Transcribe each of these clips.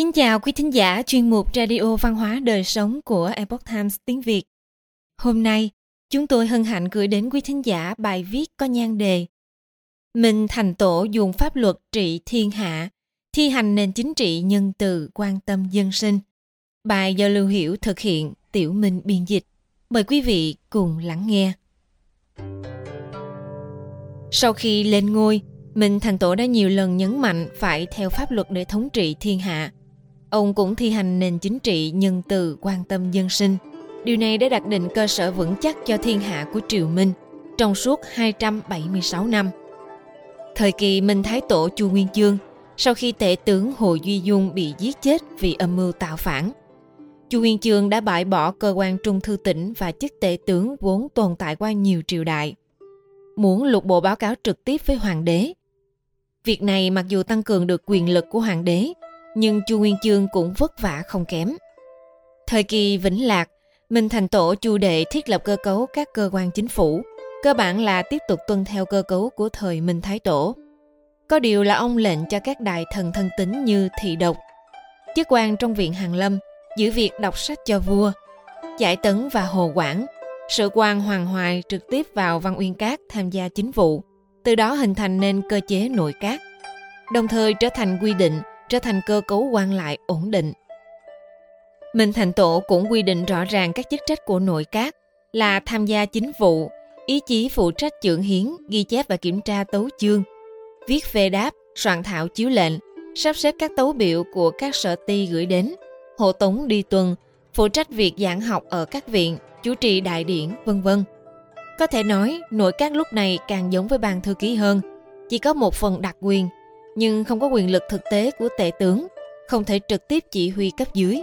Kính chào quý thính giả chuyên mục Radio Văn hóa Đời Sống của Epoch Times tiếng Việt. Hôm nay, chúng tôi hân hạnh gửi đến quý thính giả bài viết có nhan đề Mình thành tổ dùng pháp luật trị thiên hạ, thi hành nền chính trị nhân từ quan tâm dân sinh. Bài do Lưu Hiểu thực hiện, Tiểu Minh biên dịch. Mời quý vị cùng lắng nghe. Sau khi lên ngôi, Minh Thành Tổ đã nhiều lần nhấn mạnh phải theo pháp luật để thống trị thiên hạ. Ông cũng thi hành nền chính trị nhân từ quan tâm dân sinh. Điều này đã đặt định cơ sở vững chắc cho thiên hạ của Triều Minh trong suốt 276 năm. Thời kỳ Minh Thái Tổ Chu Nguyên Chương, sau khi tể tướng Hồ Duy Dung bị giết chết vì âm mưu tạo phản, Chu Nguyên Chương đã bãi bỏ cơ quan trung thư tỉnh và chức tể tướng vốn tồn tại qua nhiều triều đại. Muốn lục bộ báo cáo trực tiếp với hoàng đế. Việc này mặc dù tăng cường được quyền lực của hoàng đế, nhưng Chu Nguyên Chương cũng vất vả không kém. Thời kỳ Vĩnh Lạc, Minh Thành Tổ Chu Đệ thiết lập cơ cấu các cơ quan chính phủ, cơ bản là tiếp tục tuân theo cơ cấu của thời Minh Thái Tổ. Có điều là ông lệnh cho các đại thần thân tín như thị độc, chức quan trong viện Hàn Lâm, giữ việc đọc sách cho vua, giải tấn và hồ quảng, sự quan Hoàng Hoài trực tiếp vào Văn Uyên Cát tham gia chính vụ, từ đó hình thành nên cơ chế nội các, đồng thời trở thành quy định trở thành cơ cấu quan lại ổn định. Minh Thành Tổ cũng quy định rõ ràng các chức trách của nội các là tham gia chính vụ, ý chí phụ trách trưởng hiến, ghi chép và kiểm tra tấu chương, viết phê đáp, soạn thảo chiếu lệnh, sắp xếp các tấu biểu của các sở ty gửi đến, hộ tống đi tuần, phụ trách việc giảng học ở các viện, chủ trì đại điển, vân vân. Có thể nói, nội các lúc này càng giống với ban thư ký hơn, chỉ có một phần đặc quyền – nhưng không có quyền lực thực tế của tể tướng, không thể trực tiếp chỉ huy cấp dưới.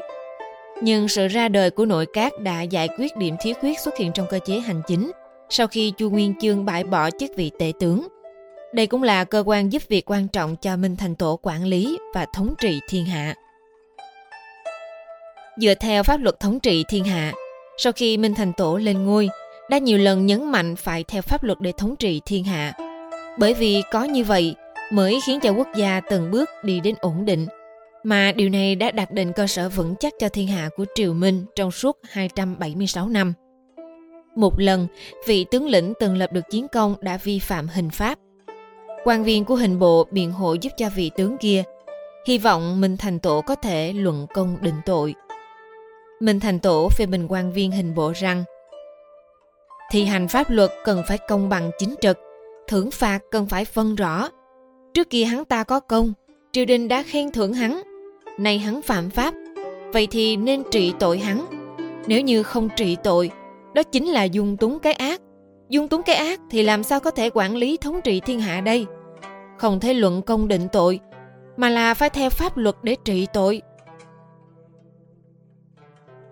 Nhưng sự ra đời của nội các đã giải quyết điểm thiếu khuyết xuất hiện trong cơ chế hành chính sau khi Chu Nguyên Chương bãi bỏ chức vị tể tướng. Đây cũng là cơ quan giúp việc quan trọng cho Minh Thành Tổ quản lý và thống trị thiên hạ. Dựa theo pháp luật thống trị thiên hạ, sau khi Minh Thành Tổ lên ngôi, đã nhiều lần nhấn mạnh phải theo pháp luật để thống trị thiên hạ. Bởi vì có như vậy, mới khiến cho quốc gia từng bước đi đến ổn định, mà điều này đã đặt định cơ sở vững chắc cho thiên hạ của Triều Minh trong suốt 276 năm. Một lần, vị tướng lĩnh từng lập được chiến công đã vi phạm hình pháp. quan viên của hình bộ biện hộ giúp cho vị tướng kia, hy vọng Minh Thành Tổ có thể luận công định tội. Minh Thành Tổ phê bình quan viên hình bộ rằng thi hành pháp luật cần phải công bằng chính trực, thưởng phạt cần phải phân rõ, Trước kia hắn ta có công, triều đình đã khen thưởng hắn. Nay hắn phạm pháp, vậy thì nên trị tội hắn. Nếu như không trị tội, đó chính là dung túng cái ác. Dung túng cái ác thì làm sao có thể quản lý thống trị thiên hạ đây? Không thể luận công định tội, mà là phải theo pháp luật để trị tội.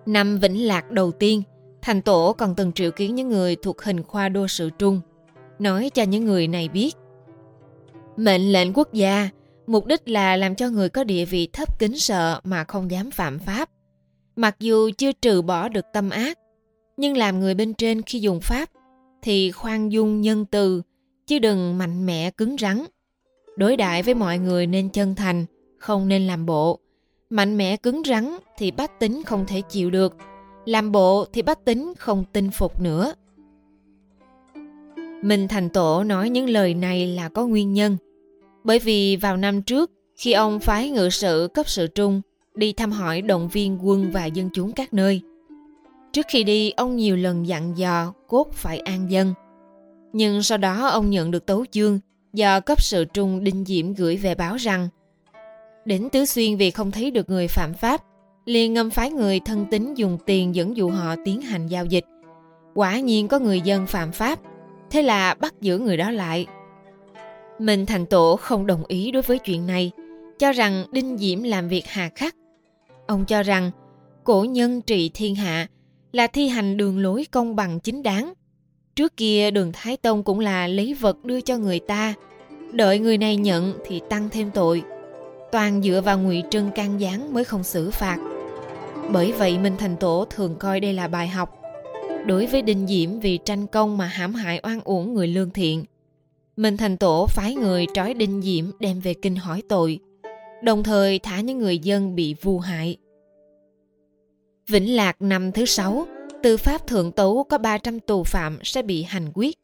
Năm Vĩnh Lạc đầu tiên, thành tổ còn từng triệu kiến những người thuộc hình khoa đô sự trung, nói cho những người này biết Mệnh lệnh quốc gia, mục đích là làm cho người có địa vị thấp kính sợ mà không dám phạm pháp. Mặc dù chưa trừ bỏ được tâm ác, nhưng làm người bên trên khi dùng pháp thì khoan dung nhân từ, chứ đừng mạnh mẽ cứng rắn. Đối đại với mọi người nên chân thành, không nên làm bộ. Mạnh mẽ cứng rắn thì bách tính không thể chịu được, làm bộ thì bách tính không tin phục nữa. Minh Thành Tổ nói những lời này là có nguyên nhân. Bởi vì vào năm trước, khi ông phái ngự sự cấp sự trung đi thăm hỏi động viên quân và dân chúng các nơi. Trước khi đi, ông nhiều lần dặn dò cốt phải an dân. Nhưng sau đó ông nhận được tấu chương do cấp sự trung Đinh Diễm gửi về báo rằng đến Tứ Xuyên vì không thấy được người phạm pháp, liền ngâm phái người thân tín dùng tiền dẫn dụ họ tiến hành giao dịch. Quả nhiên có người dân phạm pháp, thế là bắt giữ người đó lại Minh Thành Tổ không đồng ý đối với chuyện này, cho rằng Đinh Diễm làm việc hà khắc. Ông cho rằng cổ nhân trị thiên hạ là thi hành đường lối công bằng chính đáng. Trước kia đường Thái Tông cũng là lấy vật đưa cho người ta, đợi người này nhận thì tăng thêm tội. Toàn dựa vào ngụy trưng can gián mới không xử phạt. Bởi vậy Minh Thành Tổ thường coi đây là bài học. Đối với Đinh Diễm vì tranh công mà hãm hại oan uổng người lương thiện – Minh Thành Tổ phái người trói Đinh Diễm đem về kinh hỏi tội. đồng thời thả những người dân bị vu hại. Vĩnh Lạc năm thứ sáu, tư pháp thượng tấu có 300 tù phạm sẽ bị hành quyết.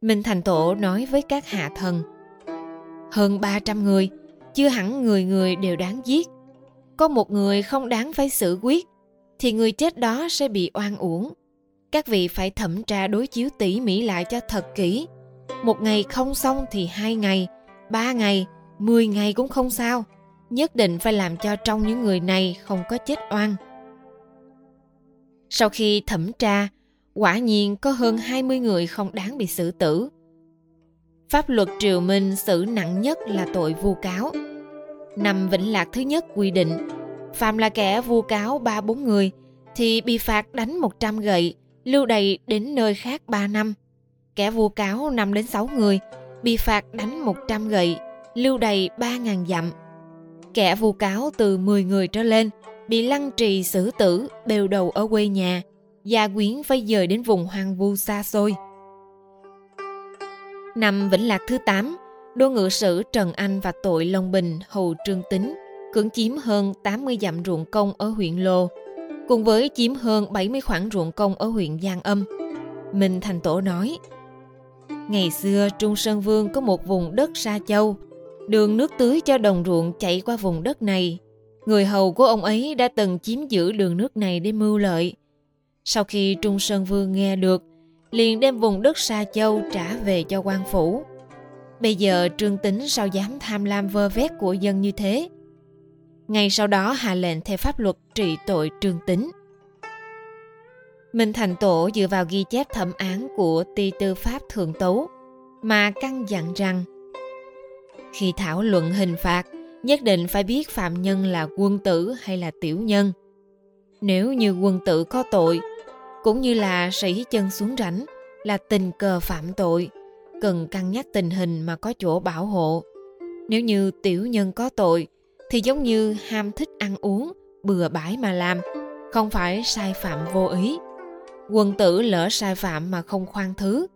Minh Thành Tổ nói với các hạ thần, hơn 300 người, chưa hẳn người người đều đáng giết. Có một người không đáng phải xử quyết, thì người chết đó sẽ bị oan uổng. Các vị phải thẩm tra đối chiếu tỉ mỉ lại cho thật kỹ. Một ngày không xong thì hai ngày, ba ngày, mười ngày cũng không sao. Nhất định phải làm cho trong những người này không có chết oan. Sau khi thẩm tra, quả nhiên có hơn 20 người không đáng bị xử tử. Pháp luật triều Minh xử nặng nhất là tội vu cáo. Năm Vĩnh Lạc thứ nhất quy định, phạm là kẻ vu cáo ba bốn người thì bị phạt đánh 100 gậy, lưu đày đến nơi khác 3 năm. Kẻ vu cáo 5 đến 6 người bị phạt đánh 100 gậy, lưu đày 3.000 dặm. Kẻ vu cáo từ 10 người trở lên bị lăng trì xử tử đều đầu ở quê nhà, gia quyến phải dời đến vùng hoang vu xa xôi. Năm Vĩnh Lạc thứ 8, đô ngự sử Trần Anh và tội Long Bình hầu Trương Tính cưỡng chiếm hơn 80 dặm ruộng công ở huyện Lô, cùng với chiếm hơn 70 khoảng ruộng công ở huyện Giang Âm. Minh Thành Tổ nói, Ngày xưa Trung Sơn Vương có một vùng đất Sa Châu, đường nước tưới cho đồng ruộng chạy qua vùng đất này. Người hầu của ông ấy đã từng chiếm giữ đường nước này để mưu lợi. Sau khi Trung Sơn Vương nghe được, liền đem vùng đất Sa Châu trả về cho quan phủ. Bây giờ Trương Tính sao dám tham lam vơ vét của dân như thế? Ngay sau đó hạ lệnh theo pháp luật trị tội Trương Tính. Minh Thành Tổ dựa vào ghi chép thẩm án của ti tư pháp thượng tấu mà căn dặn rằng khi thảo luận hình phạt nhất định phải biết phạm nhân là quân tử hay là tiểu nhân. Nếu như quân tử có tội cũng như là sĩ chân xuống rảnh là tình cờ phạm tội, cần cân nhắc tình hình mà có chỗ bảo hộ. Nếu như tiểu nhân có tội, thì giống như ham thích ăn uống, bừa bãi mà làm, không phải sai phạm vô ý. Quân tử lỡ sai phạm mà không khoan thứ,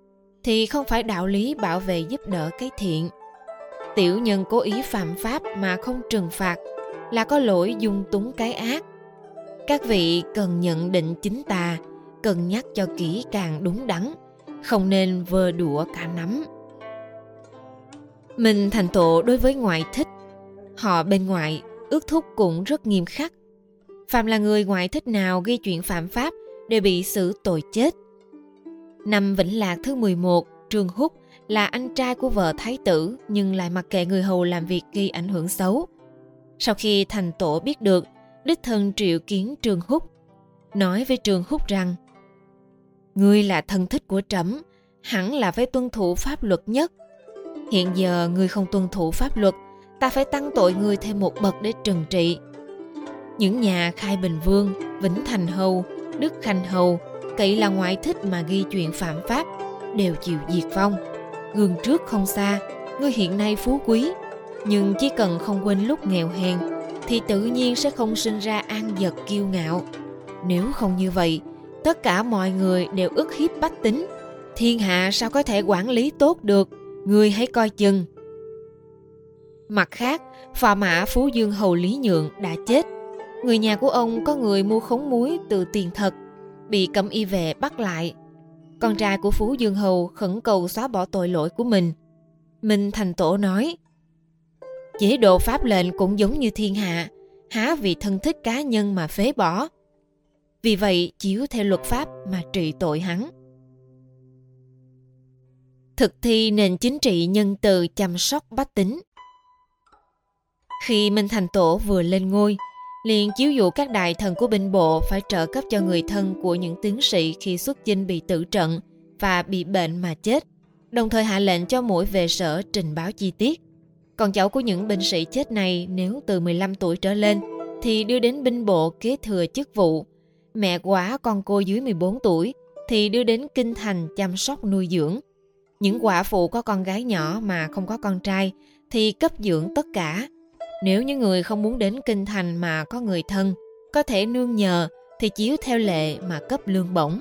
thì không phải đạo lý bảo vệ giúp đỡ cái thiện. Tiểu nhân cố ý phạm pháp mà không trừng phạt là có lỗi dung túng cái ác. Các vị cần nhận định chính tà, cần nhắc cho kỹ càng đúng đắn, không nên vơ đũa cả nắm. Mình thành tổ đối với ngoại thích, họ bên ngoài ước thúc cũng rất nghiêm khắc. Phạm là người ngoại thích nào ghi chuyện phạm pháp đều bị xử tội chết. Năm Vĩnh Lạc thứ 11, Trương Húc là anh trai của vợ thái tử nhưng lại mặc kệ người hầu làm việc gây ảnh hưởng xấu. Sau khi thành tổ biết được, đích thân triệu kiến Trương Húc, nói với Trương Húc rằng Ngươi là thân thích của trẫm, hẳn là phải tuân thủ pháp luật nhất. Hiện giờ ngươi không tuân thủ pháp luật, ta phải tăng tội người thêm một bậc để trừng trị. Những nhà Khai Bình Vương, Vĩnh Thành Hầu, Đức Khanh Hầu, cậy là ngoại thích mà ghi chuyện phạm pháp, đều chịu diệt vong. Gương trước không xa, ngươi hiện nay phú quý, nhưng chỉ cần không quên lúc nghèo hèn, thì tự nhiên sẽ không sinh ra an vật kiêu ngạo. Nếu không như vậy, tất cả mọi người đều ức hiếp bách tính thiên hạ sao có thể quản lý tốt được người hãy coi chừng mặt khác, phò mã phú dương hầu lý nhượng đã chết người nhà của ông có người mua khống muối từ tiền thật, bị cấm y vệ bắt lại con trai của phú dương hầu khẩn cầu xóa bỏ tội lỗi của mình minh thành tổ nói, chế độ pháp lệnh cũng giống như thiên hạ, há vì thân thích cá nhân mà phế bỏ vì vậy, chiếu theo luật pháp mà trị tội hắn. Thực thi nền chính trị nhân từ chăm sóc bách tính. Khi Minh Thành Tổ vừa lên ngôi, liền chiếu dụ các đại thần của binh bộ phải trợ cấp cho người thân của những tướng sĩ khi xuất chinh bị tử trận và bị bệnh mà chết, đồng thời hạ lệnh cho mỗi về sở trình báo chi tiết. Còn cháu của những binh sĩ chết này nếu từ 15 tuổi trở lên thì đưa đến binh bộ kế thừa chức vụ mẹ quả con cô dưới 14 tuổi thì đưa đến kinh thành chăm sóc nuôi dưỡng. Những quả phụ có con gái nhỏ mà không có con trai thì cấp dưỡng tất cả. Nếu những người không muốn đến kinh thành mà có người thân, có thể nương nhờ thì chiếu theo lệ mà cấp lương bổng.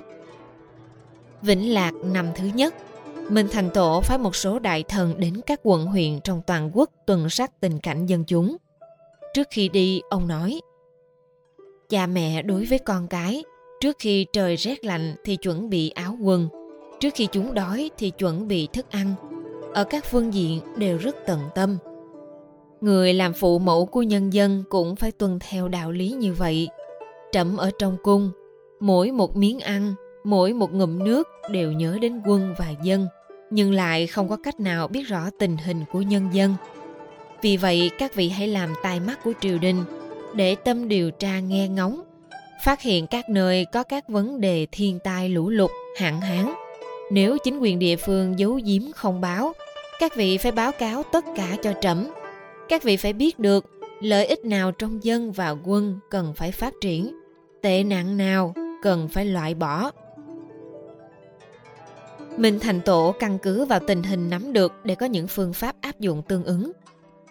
Vĩnh Lạc năm thứ nhất, Minh Thành Tổ phái một số đại thần đến các quận huyện trong toàn quốc tuần sát tình cảnh dân chúng. Trước khi đi, ông nói Cha mẹ đối với con cái, trước khi trời rét lạnh thì chuẩn bị áo quần, trước khi chúng đói thì chuẩn bị thức ăn. Ở các phương diện đều rất tận tâm. Người làm phụ mẫu của nhân dân cũng phải tuân theo đạo lý như vậy. Trẫm ở trong cung, mỗi một miếng ăn, mỗi một ngụm nước đều nhớ đến quân và dân, nhưng lại không có cách nào biết rõ tình hình của nhân dân. Vì vậy, các vị hãy làm tai mắt của triều đình để tâm điều tra nghe ngóng, phát hiện các nơi có các vấn đề thiên tai lũ lụt, hạn hán. Nếu chính quyền địa phương giấu giếm không báo, các vị phải báo cáo tất cả cho trẫm. Các vị phải biết được lợi ích nào trong dân và quân cần phải phát triển, tệ nạn nào cần phải loại bỏ. Minh Thành Tổ căn cứ vào tình hình nắm được để có những phương pháp áp dụng tương ứng.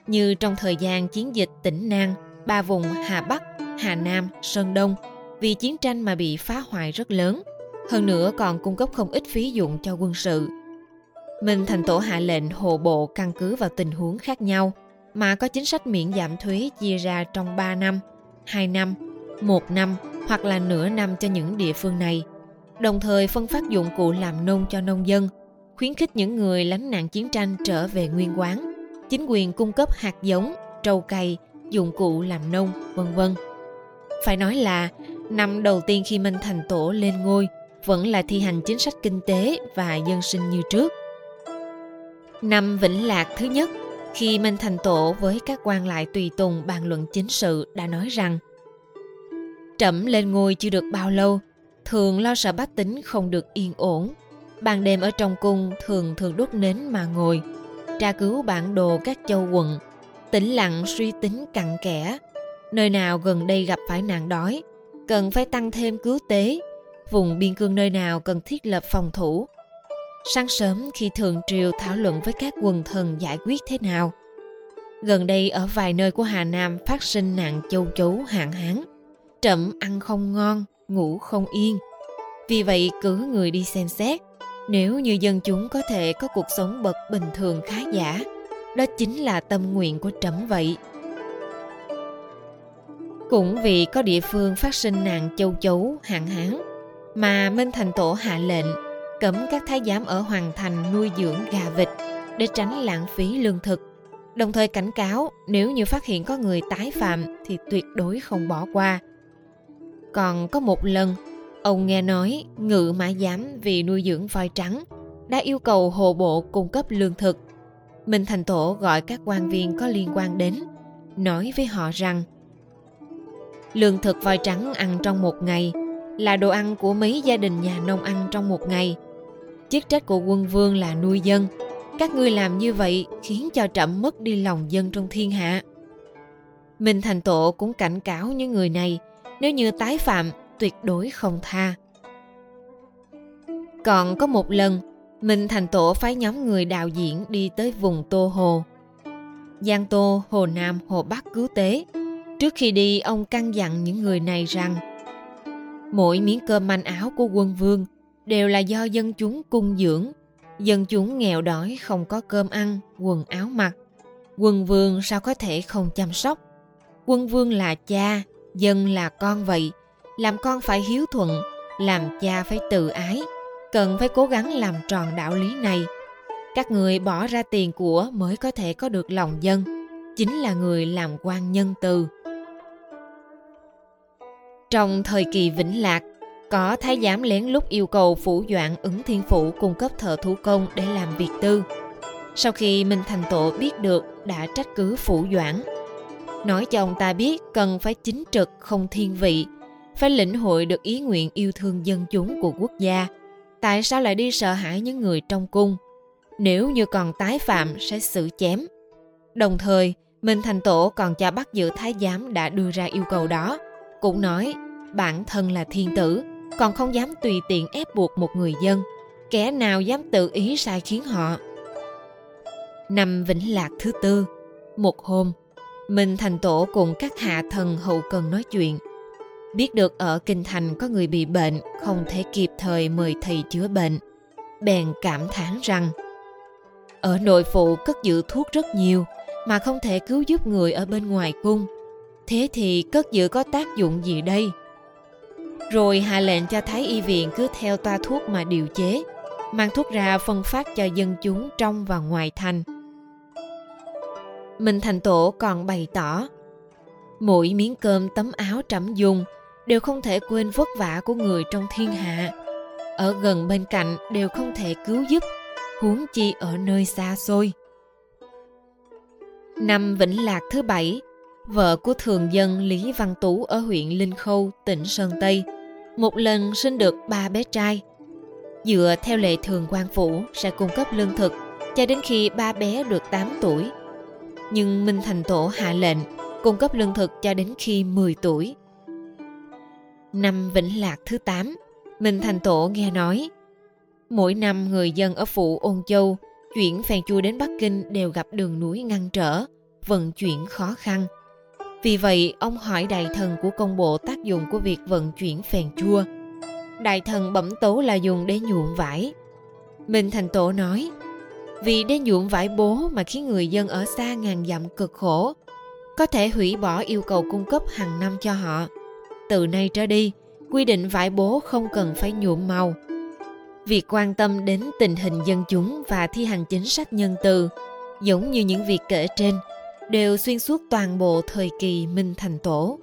Như trong thời gian chiến dịch tỉnh Nam, ba vùng Hà Bắc, Hà Nam, Sơn Đông vì chiến tranh mà bị phá hoại rất lớn. Hơn nữa còn cung cấp không ít phí dụng cho quân sự. Minh Thành Tổ hạ lệnh hộ bộ căn cứ vào tình huống khác nhau mà có chính sách miễn giảm thuế chia ra trong 3 năm, 2 năm, 1 năm hoặc là nửa năm cho những địa phương này. Đồng thời phân phát dụng cụ làm nông cho nông dân, khuyến khích những người lánh nạn chiến tranh trở về nguyên quán. Chính quyền cung cấp hạt giống, trâu cày, dụng cụ làm nông, vân vân. Phải nói là năm đầu tiên khi Minh Thành Tổ lên ngôi vẫn là thi hành chính sách kinh tế và dân sinh như trước. Năm Vĩnh Lạc thứ nhất, khi Minh Thành Tổ với các quan lại tùy tùng bàn luận chính sự đã nói rằng Trẫm lên ngôi chưa được bao lâu, thường lo sợ bách tính không được yên ổn. Ban đêm ở trong cung thường thường đốt nến mà ngồi, tra cứu bản đồ các châu quận, tĩnh lặng suy tính cặn kẽ. Nơi nào gần đây gặp phải nạn đói, cần phải tăng thêm cứu tế, vùng biên cương nơi nào cần thiết lập phòng thủ. Sáng sớm khi thường triều thảo luận với các quần thần giải quyết thế nào. Gần đây ở vài nơi của Hà Nam phát sinh nạn châu chấu hạn hán. trẫm ăn không ngon, ngủ không yên. Vì vậy cử người đi xem xét. Nếu như dân chúng có thể có cuộc sống bậc bình thường khá giả, đó chính là tâm nguyện của trẫm vậy. Cũng vì có địa phương phát sinh nạn châu chấu, hạn hán, mà Minh Thành Tổ hạ lệnh cấm các thái giám ở hoàng thành nuôi dưỡng gà vịt để tránh lãng phí lương thực. Đồng thời cảnh cáo nếu như phát hiện có người tái phạm thì tuyệt đối không bỏ qua. Còn có một lần, ông nghe nói ngự mã giám vì nuôi dưỡng voi trắng đã yêu cầu hồ bộ cung cấp lương thực. Minh Thành Tổ gọi các quan viên có liên quan đến, nói với họ rằng Lương thực voi trắng ăn trong một ngày là đồ ăn của mấy gia đình nhà nông ăn trong một ngày – chức trách của quân vương là nuôi dân. Các ngươi làm như vậy khiến cho trẫm mất đi lòng dân trong thiên hạ. Minh thành tổ cũng cảnh cáo những người này, nếu như tái phạm, tuyệt đối không tha. Còn có một lần, minh thành tổ phái nhóm người đạo diễn đi tới vùng tô hồ. Giang tô, hồ nam, hồ bắc cứu tế. Trước khi đi, ông căn dặn những người này rằng, mỗi miếng cơm manh áo của quân vương đều là do dân chúng cung dưỡng. Dân chúng nghèo đói không có cơm ăn, quần áo mặc. Quân vương sao có thể không chăm sóc? Quân vương là cha, dân là con vậy. Làm con phải hiếu thuận, làm cha phải tự ái. Cần phải cố gắng làm tròn đạo lý này. Các người bỏ ra tiền của mới có thể có được lòng dân. Chính là người làm quan nhân từ. Trong thời kỳ vĩnh lạc, có thái giám lén lút yêu cầu phủ doãn ứng thiên phủ cung cấp thợ thủ công để làm việc tư. Sau khi Minh Thành Tổ biết được đã trách cứ phủ doãn. Nói cho ông ta biết cần phải chính trực không thiên vị, phải lĩnh hội được ý nguyện yêu thương dân chúng của quốc gia. Tại sao lại đi sợ hãi những người trong cung? Nếu như còn tái phạm sẽ xử chém. Đồng thời, Minh Thành Tổ còn cho bắt giữ thái giám đã đưa ra yêu cầu đó. Cũng nói bản thân là thiên tử, còn không dám tùy tiện ép buộc một người dân, kẻ nào dám tự ý sai khiến họ. Năm vĩnh lạc thứ tư, một hôm minh thành tổ cùng các hạ thần hậu cần nói chuyện. Biết được ở kinh thành có người bị bệnh, không thể kịp thời mời thầy chữa bệnh, bèn cảm thán rằng, ở nội phụ cất giữ thuốc rất nhiều, mà không thể cứu giúp người ở bên ngoài cung. Thế thì cất giữ có tác dụng gì đây? Rồi hạ lệnh cho Thái y viện cứ theo toa thuốc mà điều chế, mang thuốc ra phân phát cho dân chúng trong và ngoài thành. Minh Thành Tổ còn bày tỏ, mỗi miếng cơm tấm áo trẫm dùng đều không thể quên vất vả của người trong thiên hạ. Ở gần bên cạnh đều không thể cứu giúp, huống chi ở nơi xa xôi. Năm Vĩnh Lạc thứ bảy, vợ của thường dân Lý Văn Tú ở huyện Linh Khâu, tỉnh Sơn Tây, một lần sinh được ba bé trai. Dựa theo lệ thường quan phủ sẽ cung cấp lương thực cho đến khi ba bé được 8 tuổi. Nhưng Minh Thành Tổ hạ lệnh cung cấp lương thực cho đến khi 10 tuổi. Năm Vĩnh Lạc thứ 8, Minh Thành Tổ nghe nói mỗi năm người dân ở phủ Ôn Châu chuyển phèn chua đến Bắc Kinh đều gặp đường núi ngăn trở, vận chuyển khó khăn. Vì vậy, ông hỏi đại thần của công bộ tác dụng của việc vận chuyển phèn chua. Đại thần bẩm tố là dùng để nhuộm vải. Minh Thành Tổ nói, vì để nhuộm vải bố mà khiến người dân ở xa ngàn dặm cực khổ, có thể hủy bỏ yêu cầu cung cấp hàng năm cho họ. Từ nay trở đi, quy định vải bố không cần phải nhuộm màu. Việc quan tâm đến tình hình dân chúng và thi hành chính sách nhân từ, giống như những việc kể trên, đều xuyên suốt toàn bộ thời kỳ Minh Thành Tổ.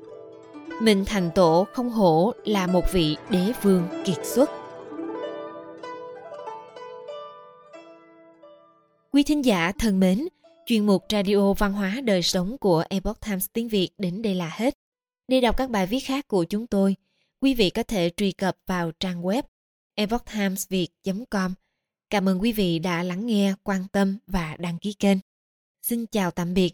Minh Thành Tổ không hổ là một vị đế vương kiệt xuất. Quý thính giả thân mến, chuyên mục Radio Văn hóa Đời Sống của Epoch Times tiếng Việt đến đây là hết. Để đọc các bài viết khác của chúng tôi, quý vị có thể truy cập vào trang web epochtimesviet.com. Cảm ơn quý vị đã lắng nghe, quan tâm và đăng ký kênh. Xin chào tạm biệt